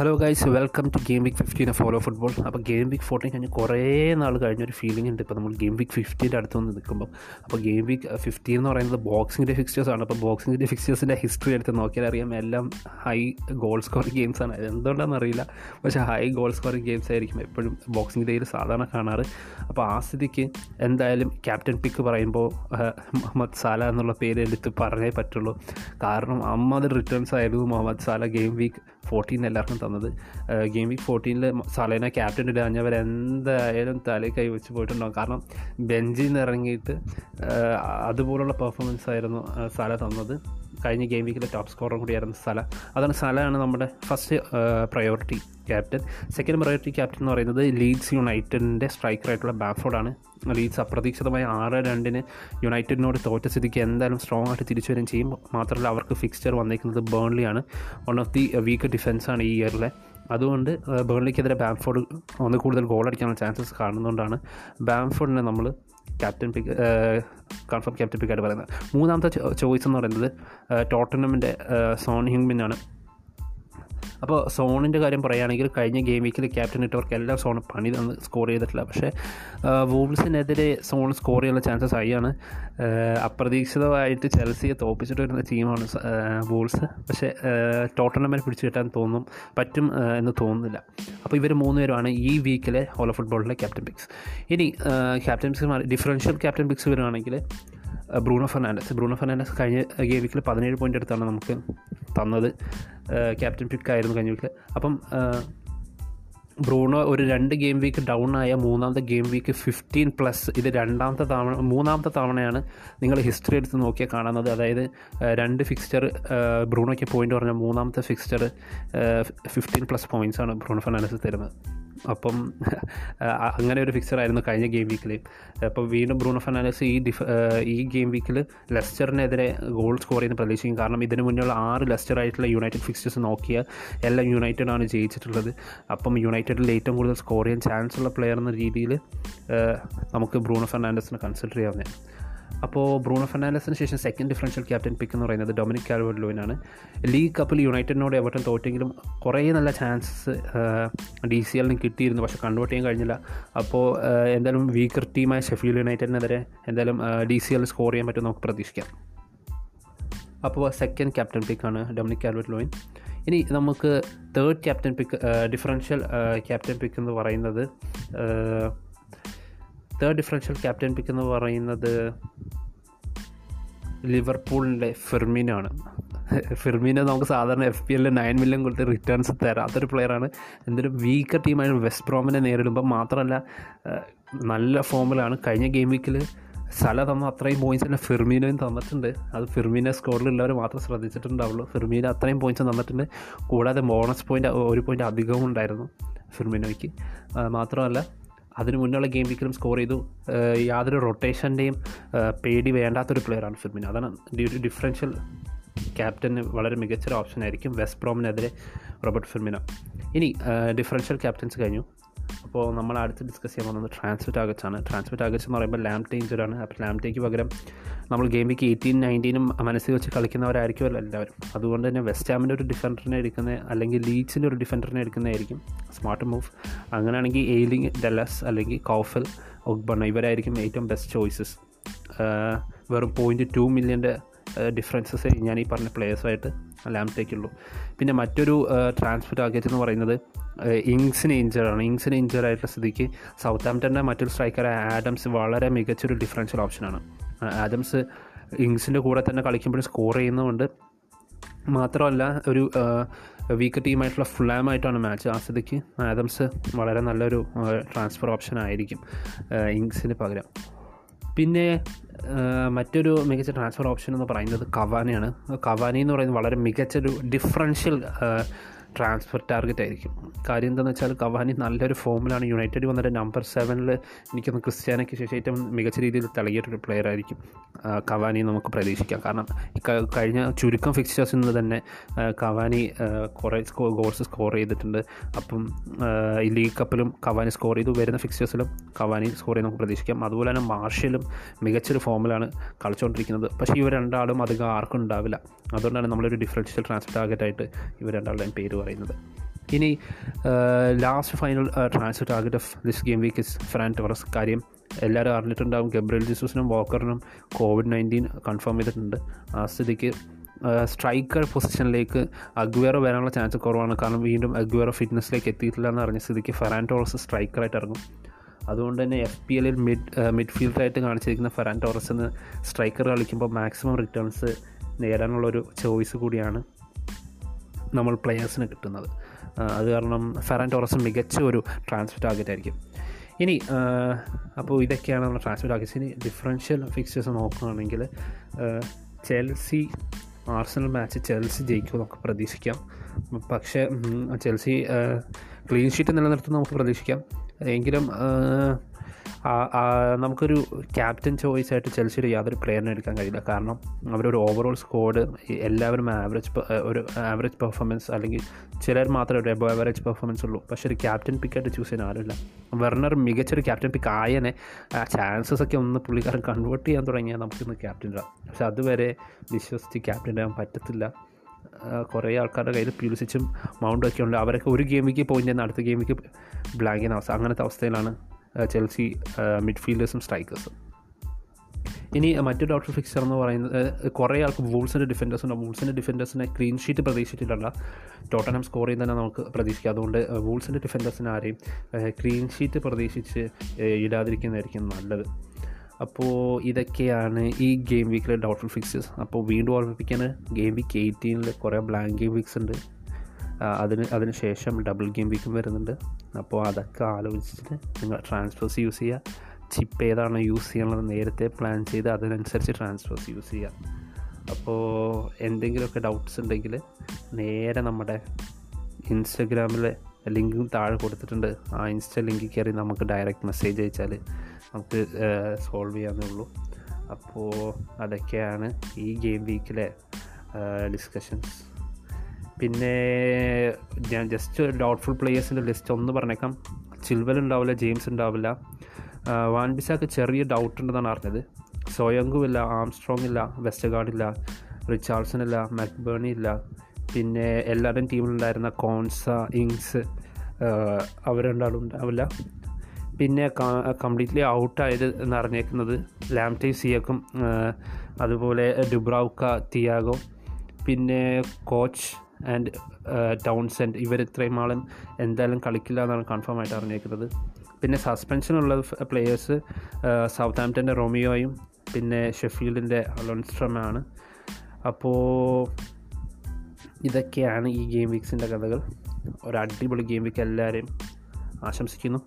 Hello guys welcome to game week fifteen follow football അപ്പോൾ game week fourteen കഴിഞ്ഞ് കുറേ നാൾ കഴിഞ്ഞൊരു ഫീലിംഗ് ഉണ്ട്. ഇപ്പോൾ നമ്മൾ ഗെയിം വീക്ക് ഫിഫ്റ്റീന്റെ അടുത്ത് വന്ന് നിൽക്കുമ്പോൾ അപ്പോൾ ഗെയിം വീക്ക് ഫിഫ്റ്റീൻ എന്ന് പറയുന്നത് ബോക്സിംഗ് ഡേ ഫിക്സ്റ്റേഴ്സ് ആണ്. അപ്പോൾ ബോക്സിംഗ് ഡേ ഫിക്സ്റ്റേഴ്സിന്റെ ഹിസ്റ്ററി എടുത്ത് നോക്കിയാൽ അറിയാം എല്ലാം ഹൈ ഗോൾ സ്കോറിംഗ് ഗെയിംസ് ആണ്. എന്തുകൊണ്ടാണെന്ന് അറിയില്ല. പക്ഷേ ഹൈ ഗോൾ സ്കോറിംഗ് ഗെയിംസ് ആയിരിക്കും എപ്പോഴും ബോക്സിംഗ് ഡേയിൽ സാധാരണ കാണാറ്. അപ്പോൾ ആ സ്ഥിതിക്ക് എന്തായാലും ക്യാപ്റ്റൻ പിക്ക് പറയുമ്പോൾ മുഹമ്മദ് സാല എന്നുള്ള പേര് എടുത്ത് പറഞ്ഞേ പറ്റുള്ളൂ. കാരണം അമ്മത് റിട്ടേൺസ് ആയിരുന്നു. Mohammed Salah game week fourteen എല്ലാവർക്കും തന്നത്. ഗെയിം വീക്ക് ഫോർട്ടീനിൽ സലേന ക്യാപ്റ്റൻ ഇടാഞ്ഞവർ എന്തായാലും തലയിൽ കൈ വെച്ച് പോയിട്ടുണ്ടാകും കാരണം ബെഞ്ചിൽ നിന്ന് ഇറങ്ങിയിട്ട് അതുപോലുള്ള പെർഫോമൻസ് ആയിരുന്നു സാല തന്നത്. കഴിഞ്ഞ ഗെയിം വീക്കിലെ ടോപ്പ് സ്കോറർ കൂടിയായിരുന്നു സല. അതാണ് സലയാണ് നമ്മുടെ first priority captain second priority captain എന്ന് പറയുന്നത് ലീഡ്സ് യുണൈറ്റഡിന്റെ സ്ട്രൈക്കറായിട്ടുള്ള ബാഫോർഡാണ് ലീഡ്സ് അപ്രതീക്ഷിതമായ ആറ് രണ്ടിന് യുണൈറ്റഡിനോട് തോറ്റ സ്ഥിതിക്ക് എന്തായാലും സ്ട്രോങ് ആയിട്ട് തിരിച്ചു വരികയും ചെയ്യും. മാത്രമല്ല അവർക്ക് ഫിക്സ്ചർ വന്നിരിക്കുന്നത് ബേൺലിയാണ് വൺ ഓഫ് ദി വീക്ക് ഡിഫൻസാണ് ഈ ഇയറിലെ അതുകൊണ്ട് ബേൺലിക്കെതിരെ ബാംഫോർഡ് ഒന്ന് കൂടുതൽ ഗോൾ അടിക്കാനുള്ള ചാൻസസ് കാണുന്നതുകൊണ്ടാണ് ബാംഫോർഡിനെ നമ്മൾ ക്യാപ്റ്റൻ പിക്ക് കൺഫേം ക്യാപ്റ്റൻ പിക്കായിട്ട് പറയുന്നത്. മൂന്നാമത്തെ ചോയ്സ് എന്ന് പറയുന്നത് ടോട്ടനമിന്റെ സോൺ ഹിങ്മിനാണ് അപ്പോൾ സോണിന്റെ കാര്യം പറയുകയാണെങ്കിൽ കഴിഞ്ഞ ഗെയിം വീക്കിൽ ക്യാപ്റ്റൻ ഇട്ടവർക്ക് എല്ലാം സോൺ പണി തന്ന് സ്കോർ ചെയ്തിട്ടില്ല. പക്ഷേ വൂൾസിനെതിരെ സോൺ സ്കോർ ചെയ്യാനുള്ള ചാൻസസ് ഹൈയാണ് അപ്രതീക്ഷിതമായിട്ട് ചെൽസിയെ തോപ്പിച്ചിട്ട് വരുന്ന ടീമാണ് വൂൾസ് പക്ഷേ ടോട്ടനമിനെ പിടിച്ചു കിട്ടാൻ തോന്നും പറ്റും എന്ന് തോന്നുന്നില്ല. അപ്പോൾ ഇവർ മൂന്നുപേരുമാണ് ഈ വീക്കിലെ ഹോളോ ഫുട്ബോളിലെ ക്യാപ്റ്റൻ പിക്സ് ഇനി captain picks differential captain picks വരുവാണെങ്കിൽ ബ്രൂണോ ഫെർണാണ്ടസ് ബ്രൂണോ ഫെർണാണ്ടസ് കഴിഞ്ഞ ഗെയിം വീക്കിൽ പതിനേഴ് പോയിന്റ് എടുത്താണ് നമുക്ക് തന്നത് ക്യാപ്റ്റൻ പിക്കായിരുന്നു കഴിഞ്ഞ വീക്കിൽ അപ്പം ബ്രൂണോ ഒരു രണ്ട് ഗെയിം വീക്ക് ഡൗൺ ആയ മൂന്നാമത്തെ ഗെയിം വീക്ക് ഫിഫ്റ്റീൻ പ്ലസ് ഇത് രണ്ടാമത്തെ തവണ മൂന്നാമത്തെ തവണയാണ് നിങ്ങൾ ഹിസ്റ്ററി എടുത്ത് നോക്കിയാൽ കാണുന്നത്. അതായത് രണ്ട് ഫിക്സ്ചർ ബ്രൂണോയ്ക്ക് പോയിന്റ് പറഞ്ഞ മൂന്നാമത്തെ ഫിക്സ്ചർ ഫിഫ്റ്റീൻ പ്ലസ് പോയിന്റ്സാണ് ബ്രൂണോ ഫെർണാണ്ടസ് തരുന്നത്. അപ്പം അങ്ങനെ ഒരു ഫിക്സർ ആയിരുന്നു കഴിഞ്ഞ ഗെയിം വീക്കിൽ അപ്പം വീണ്ടും ബ്രൂണോ ഫെർണാണ്ടസ് ഈ ഡിഫ ഈ ഗെയിം വീക്കിൽ ലെസ്റ്ററിനെതിരെ ഗോൾ സ്കോർ ചെയ്യുന്ന പ്രതീക്ഷിക്കും. കാരണം ഇതിന് മുന്നുള്ള ആറ് ലെസ്റ്റർ ആയിട്ടുള്ള യുണൈറ്റഡ് ഫിക്സ്റ്റേഴ്സ് നോക്കിയ എല്ലാം യുണൈറ്റഡ് ആണ് ജയിച്ചിട്ടുള്ളത്. അപ്പം യുണൈറ്റഡിൽ ഏറ്റവും കൂടുതൽ സ്കോർ ചെയ്യാൻ ചാൻസ് ഉള്ള പ്ലെയർ എന്ന രീതിയിൽ നമുക്ക് ബ്രൂണോ ഫെർണാണ്ടസിനെ കൺസിഡർ ചെയ്യാവുന്നതാണ്. അപ്പോൾ ബ്രൂണോ ഫെർണാണ്ടസിന് ശേഷം സെക്കൻഡ് ഡിഫറൻഷ്യൽ ക്യാപ്റ്റൻ പിക്ക് എന്ന് പറയുന്നത് ഡൊമിനിക് കാൽവേർഡ് ലോയിനാണ് ലീഗ് കപ്പിൽ യുണൈറ്റഡിനോട് എവർട്ടൺ തോറ്റെങ്കിലും കുറേ നല്ല ചാൻസസ് ഡി സി എല്ലിന് കിട്ടിയിരുന്നു. പക്ഷേ കൺവേർട്ട് ചെയ്യാൻ കഴിഞ്ഞില്ല. അപ്പോൾ എന്തായാലും വീക്കർ ടീമായ ഷെഫീൽഡ് യുണൈറ്റഡിനെതിരെ എന്തായാലും ഡി സി എല്ലിൽ സ്കോർ ചെയ്യാൻ പറ്റും നമുക്ക് പ്രതീക്ഷിക്കാം. അപ്പോൾ സെക്കൻഡ് ക്യാപ്റ്റൻ പിക്കാണ് ഡൊമിനിക് കാൽവേർഡ് ലോയിൻ ഇനി നമുക്ക് third captain pick differential captain pick എന്ന് പറയുന്നത് തേർഡ് ഡിഫറൻഷ്യൽ ക്യാപ്റ്റൻ പിക്ക് എന്ന് പറയുന്നത് ലിവർപൂളിന്റെ ഫെർമിനെ നമുക്ക് സാധാരണ എഫ് പി എല്ലിൽ നയൻ മില്യൺ കൊടുത്ത് റിട്ടേൺസ് തരാത്തൊരു പ്ലെയറാണ് എന്തൊരു വീക്കർ ടീമായ വെസ്റ്റ് ബ്രോമിനെ നേരിടുമ്പോൾ മാത്രമല്ല നല്ല ഫോമിലാണ് കഴിഞ്ഞ ഗെയിം വീക്കിൽ സല തന്ന അത്രയും പോയിന്റ്സ് തന്നെ ഫിർമീനോയും തന്നിട്ടുണ്ട്. അത് ഫിർമീനെ സ്കോറിലുള്ളവർ മാത്രം ശ്രദ്ധിച്ചിട്ടുണ്ടാവുള്ളൂ. ഫിർമീന അത്രയും പോയിന്റ്സ് തന്നിട്ടുണ്ട്. കൂടാതെ ബോണസ് പോയിന്റ് ഒരു പോയിന്റ് അധികവും ഉണ്ടായിരുന്നു ഫെർമിനോയ്ക്ക്. മാത്രമല്ല അതിന് മുന്നുള്ള ഗെയിം വിക്രം സ്കോർ ചെയ്തു. യാതൊരു റൊട്ടേഷന്റെയും പേടി വേണ്ടാത്തൊരു പ്ലെയറാണ് ഫിർമിന്. അതാണ് ഡിഫറൻഷ്യൽ ക്യാപ്റ്റന് വളരെ മികച്ചൊരു ഓപ്ഷൻ ആയിരിക്കും. വെസ്റ്റ് പ്രോമിനെതിരെ റോബർട്ട് ഫിർമിന. ഇനി ഡിഫറൻഷ്യൽ ക്യാപ്റ്റൻസ് കഴിഞ്ഞു. അപ്പോൾ നമ്മൾ അടുത്ത് ഡിസ്കസ് ചെയ്യാൻ പോകുന്നത് ട്രാൻസ്ഫർ ടാർഗറ്റ്സ് ആണ്. ട്രാൻസ്ഫർ ടാർഗറ്റ്സ് എന്ന് പറയുമ്പോൾ ലാം ഇഞ്ചറാണ് അപ്പോൾ ലാംപ്റ്റേക്ക് പകരം നമ്മൾ ഗെയിം വീക്ക് എയ്റ്റീൻ നയന്റീനും മനസ്സിൽ വെച്ച് കളിക്കുന്നവരായിരിക്കുമല്ലോ എല്ലാവരും. അതുകൊണ്ട് തന്നെ വെസ്റ്റ് ഹാമിന്റെ ഒരു ഡിഫൻഡറിനെ എടുക്കുന്ന അല്ലെങ്കിൽ ലീഡ്സിന്റെ ഒരു ഡിഫൻഡറിനെ എടുക്കുന്നതായിരിക്കും സ്മാർട്ട് മൂവ് അങ്ങനെയാണെങ്കിൽ എയിലിംഗ് ഡെല്ലസ് അല്ലെങ്കിൽ കോഫൽ ഒഗ്ബണ്ണ ഇവരായിരിക്കും ഏറ്റവും ബെസ്റ്റ് ചോയ്സസ് വെറും പോയിന്റ് ടു മില്യന്റെ ഡിഫറൻസസ് ഞാൻ ഈ പറഞ്ഞ പ്ലേയേഴ്സുമായിട്ട് ലാംപ്റ്റേക്കുള്ളൂ പിന്നെ മറ്റൊരു ട്രാൻസ്ഫർ ടാർഗറ്റ് എന്ന് പറയുന്നത് ഇങ്സിന് ഇഞ്ചറാണ് ഇങ്സിന് ഇഞ്ചറായിട്ടുള്ള സ്ഥിതിക്ക് സൗത്ത് ആംപ്റ്റന്റെ മറ്റൊരു സ്ട്രൈക്കർ ആഡംസ് വളരെ മികച്ചൊരു ഡിഫറൻഷ്യൽ ഓപ്ഷനാണ് ആഡംസ് ഇങ്സിന്റെ കൂടെ തന്നെ കളിക്കുമ്പോഴും സ്കോർ ചെയ്യുന്നതുകൊണ്ട് മാത്രമല്ല ഒരു വീക്ക് ടീമായിട്ടുള്ള ഫുള്ളാമായിട്ടാണ് മാച്ച് ആ സ്ഥിതിക്ക്. ആദംസ് വളരെ നല്ലൊരു ട്രാൻസ്ഫർ ഓപ്ഷൻ ആയിരിക്കും ഇങ്സിന് പകരം. പിന്നെ മറ്റൊരു മികച്ച ട്രാൻസ്ഫർ ഓപ്ഷൻ എന്ന് പറയുന്നത് കവാനിയാണ് കവാനി എന്ന് പറയുന്നത് വളരെ മികച്ചൊരു ഡിഫറൻഷ്യൽ ട്രാൻസ്ഫർ ടാർഗറ്റ് ആയിരിക്കും. കാര്യം എന്താണെന്ന് വെച്ചാൽ കവാനി നല്ലൊരു ഫോമിലാണ്. യുണൈറ്റഡ് വന്നിട്ട് നമ്പർ സെവനിൽ എനിക്കൊന്ന് ക്രിസ്ത്യാനയ്ക്ക് ശേഷം ഏറ്റവും മികച്ച രീതിയിൽ തിളങ്ങിയിട്ടൊരു പ്ലെയർ ആയിരിക്കും. കവാനി നമുക്ക് പ്രതീക്ഷിക്കാം. കാരണം കഴിഞ്ഞ ചുരുക്കം ഫിക്സ്റ്റേഴ്സിൽ നിന്ന് തന്നെ കവാനി കുറേ സ്കോ ഗോൾസ് സ്കോർ ചെയ്തിട്ടുണ്ട്. അപ്പം ഈ ലീഗ് കപ്പിലും കവാനി സ്കോർ ചെയ്തു. വരുന്ന ഫിക്സ്റ്റേഴ്സിലും കവാനി സ്കോർ ചെയ്ത് നമുക്ക് പ്രതീക്ഷിക്കാം. അതുപോലെ തന്നെ മാർഷ്യലും മികച്ചൊരു ഫോമിലാണ് കളിച്ചുകൊണ്ടിരിക്കുന്നത് പക്ഷേ ഇവർ രണ്ടാളും അധികം ആർക്കും ഉണ്ടാവില്ല. അതുകൊണ്ടാണ് നമ്മളൊരു ഡിഫറൻഷ്യൽ ട്രാൻസ്ഫർ ടാർഗറ്റായിട്ട് ഇവർ രണ്ടാളുടെയും പേര് പറയുന്നത്. ഇനി last final transfer target of this game week is Fran Torres കാര്യം എല്ലാവരും അറിഞ്ഞിട്ടുണ്ടാവും ഗബ്രിയൽ ജിസൂസിനും വോക്കറിനും കോവിഡ് നയന്റീൻ കൺഫേം ചെയ്തിട്ടുണ്ട്. ആ സ്ഥിതിക്ക് സ്ട്രൈക്കർ പൊസിഷനിലേക്ക് അഗ്വേറോ വരാനുള്ള ചാൻസ് കുറവാണ്. കാരണം വീണ്ടും അഗ്വേറോ ഫിറ്റ്നസ്സിലേക്ക് എത്തിയിട്ടില്ല എന്ന് അറിഞ്ഞ സ്ഥിതിക്ക് ഫെറാൻ ടോറസ് സ്ട്രൈക്കറായിട്ട് ഇറങ്ങും. അതുകൊണ്ട് തന്നെ എഫ് പി എല്ലിൽ മിഡ് മിഡ്ഫീൽഡറായിട്ട് കാണിച്ചിരിക്കുന്ന ഫെറാൻ എന്ന് സ്ട്രൈക്കർ കളിക്കുമ്പോൾ മാക്സിമം റിട്ടേൺസ് നേടാനുള്ളൊരു ചോയ്സ് കൂടിയാണ് നമ്മൾ പ്ലെയേഴ്സിന് കിട്ടുന്നത്. അത് കാരണം ഫെറാൻ ടോറസ് മികച്ച ഒരു ട്രാൻസ്ഫർ ടാർഗറ്റ് ആയിരിക്കും. ഇനി അപ്പോൾ ഇതൊക്കെയാണ് നമ്മുടെ ട്രാൻസ്ഫർ ടാർഗറ്റ്സ് ഇനി ഡിഫറൻഷ്യൽ ഫിക്സേഴ്സ് നോക്കുകയാണെങ്കിൽ ചെൽസി ആർസണൽ മാച്ച് ചെൽസി ജയിക്കും നമുക്ക് പ്രതീക്ഷിക്കാം. പക്ഷേ ചെൽസി ക്ലീൻ ഷീറ്റ് നിലനിർത്തും നമുക്ക് പ്രതീക്ഷിക്കാം. എങ്കിലും നമുക്കൊരു ക്യാപ്റ്റൻ ചോയ്സ് ആയിട്ട് ചെൽസിയുടെ യാതൊരു പ്ലെയറിനെ എടുക്കാൻ കഴിയില്ല. കാരണം അവരൊരു ഓവറോൾ സ്കോഡ് എല്ലാവരും ആവറേജ് ഒരു ആവറേജ് പെർഫോമൻസ് അല്ലെങ്കിൽ ചിലർ മാത്രമേ ഒരു എബോ ആവറേജ് പെർഫോമൻസ് ഉള്ളൂ. പക്ഷേ ഒരു ക്യാപ്റ്റൻ പിക്കായിട്ട് ചൂസ് ചെയ്യാൻ ആരുമില്ല. വെർണർ മികച്ചൊരു ക്യാപ്റ്റൻ പിക്ക് ആയനെ ചാൻസസ് ഒക്കെ ഒന്ന് പുള്ളിക്കാരൻ കൺവേർട്ട് ചെയ്യാൻ തുടങ്ങിയാൽ നമുക്കിന്ന് ക്യാപ്റ്റൻ ഇടാം പക്ഷെ അതുവരെ വിശ്വസിച്ച് ക്യാപ്റ്റൻ ആകാൻ പറ്റത്തില്ല. കുറേ ആൾക്കാരുടെ കയ്യിൽ പ്യൂസിച്ചും മൗണ്ടും ഒക്കെ ഉണ്ട്. അവരൊക്കെ ഒരു ഗെയിമിക്ക് പോയിന്റ് അടുത്ത ഗെയിമിക്ക് ബ്ലാങ്ക് അവസ്ഥ അങ്ങനത്തെ അവസ്ഥയിലാണ് ചെൽസി മിഡ്ഫീൽഡേഴ്സും സ്ട്രൈക്കേഴ്സും. ഇനി മറ്റൊരു ഡൗട്ട് ഫിക്സർ എന്ന് പറയുന്നത് കുറേ ആൾക്ക് വൂൾസിന്റെ ഡിഫൻഡേഴ്സ് ഉണ്ട്. വൂൾസിന്റെ ഡിഫൻഡേഴ്സിനെ ക്ലീൻ ഷീറ്റ് പ്രതീക്ഷിച്ചിട്ടല്ല ടോട്ടനം സ്കോർ ചെയ്യുന്ന തന്നെ നമുക്ക് പ്രതീക്ഷിക്കാം. അതുകൊണ്ട് വൂൾസിന്റെ ഡിഫൻഡേഴ്സിന് ആരെയും ക്ലീൻ ഷീറ്റ് പ്രതീക്ഷിച്ച് ഇടാതിരിക്കുന്നതായിരിക്കും നല്ലത്. അപ്പോൾ ഇതൊക്കെയാണ് ഈ ഗെയിം വീക്കിലെ ഡൗട്ട്ഫുൾ ഫിക്സേഴ്സ് അപ്പോൾ വീണ്ടും ഓർമ്മിപ്പിക്കാൻ ഗെയിം വീക്ക് എയ്റ്റീനിൽ കുറേ ബ്ലാങ്ക് ഗെയിം വീക്സ് ഉണ്ട്. അതിന് അതിന് ശേഷം ഡബിൾ ഗെയിം വീക്കും വരുന്നുണ്ട്. അപ്പോൾ അതൊക്കെ ആലോചിച്ചിട്ട് നിങ്ങൾ ട്രാൻസ്ഫേഴ്സ് യൂസ് ചെയ്യുക ചിപ്പ് ഏതാണ് യൂസ് ചെയ്യാനുള്ളത് നേരത്തെ പ്ലാൻ ചെയ്ത് അതിനനുസരിച്ച് ട്രാൻസ്ഫേഴ്സ് യൂസ് ചെയ്യുക അപ്പോൾ എന്തെങ്കിലുമൊക്കെ ഡൗട്ട്സ് ഉണ്ടെങ്കിൽ നേരെ നമ്മുടെ ഇൻസ്റ്റഗ്രാമിലെ ലിങ്കും താഴെ കൊടുത്തിട്ടുണ്ട്. ആ ഇൻസ്റ്റ ലിങ്കിൽ കയറി നമുക്ക് ഡയറക്റ്റ് മെസ്സേജ് അയച്ചാൽ നമുക്ക് സോൾവ് ചെയ്യാവുന്നേ ഉള്ളൂ. അപ്പോൾ അതൊക്കെയാണ് ഈ ഗെയിം വീക്കിലെ ഡിസ്കഷൻസ് പിന്നെ ഞാൻ ജസ്റ്റ് ഡൗട്ട്ഫുൾ പ്ലേയേഴ്സിന്റെ ലിസ്റ്റ് ഒന്ന് പറഞ്ഞേക്കാം. ചിൽവൽ ഉണ്ടാവില്ല ജെയിംസ് ഉണ്ടാവില്ല. വാൻ ബിസാക്ക് ചെറിയ ഡൗട്ട് ഉണ്ടെന്നാണ് അറിഞ്ഞത്. സോയങ്കും ഇല്ല ആംസ്ട്രോങ് ഇല്ല വെസ്റ്റഗാർഡ് ഇല്ല റിച്ചാർഡ്സൺ ഇല്ല മാക്ബേണി ഇല്ല. പിന്നെ എല്ലാവരുടെയും ടീമിലുണ്ടായിരുന്ന കോൺസ ഇങ്സ് അവരുണ്ടാവും ഉണ്ടാവില്ല. പിന്നെ കംപ്ലീറ്റ്ലി ഔട്ടായത് എന്ന് അറിഞ്ഞേക്കുന്നത് ലാംറ്റൈ സിയക്കും അതുപോലെ ഡുബ്രൗക്ക തിയാഗോ പിന്നെ കോച്ച് ആൻഡ് ടൗൺസെൻഡ് ഇവർ ഇത്രയും ആളും എന്തായാലും കളിക്കില്ല എന്നാണ് കൺഫേം ആയിട്ട് അറിഞ്ഞേക്കുന്നത് പിന്നെ സസ്പെൻഷനുള്ള പ്ലെയേഴ്സ് സൗത്ത് ആംപ്റ്റന്റെ റോമിയോയും പിന്നെ ഷെഫീൽഡിന്റെ അലോൺസ്ട്രമാണ്. അപ്പോൾ ഇതൊക്കെയാണ് ഈ ഗെയിം വീക്സിന്റെ കഥകൾ. ഒരു അടിപൊളി ഗെയിം വീക്ക് എല്ലാവരെയും ആശംസിക്കുന്നു.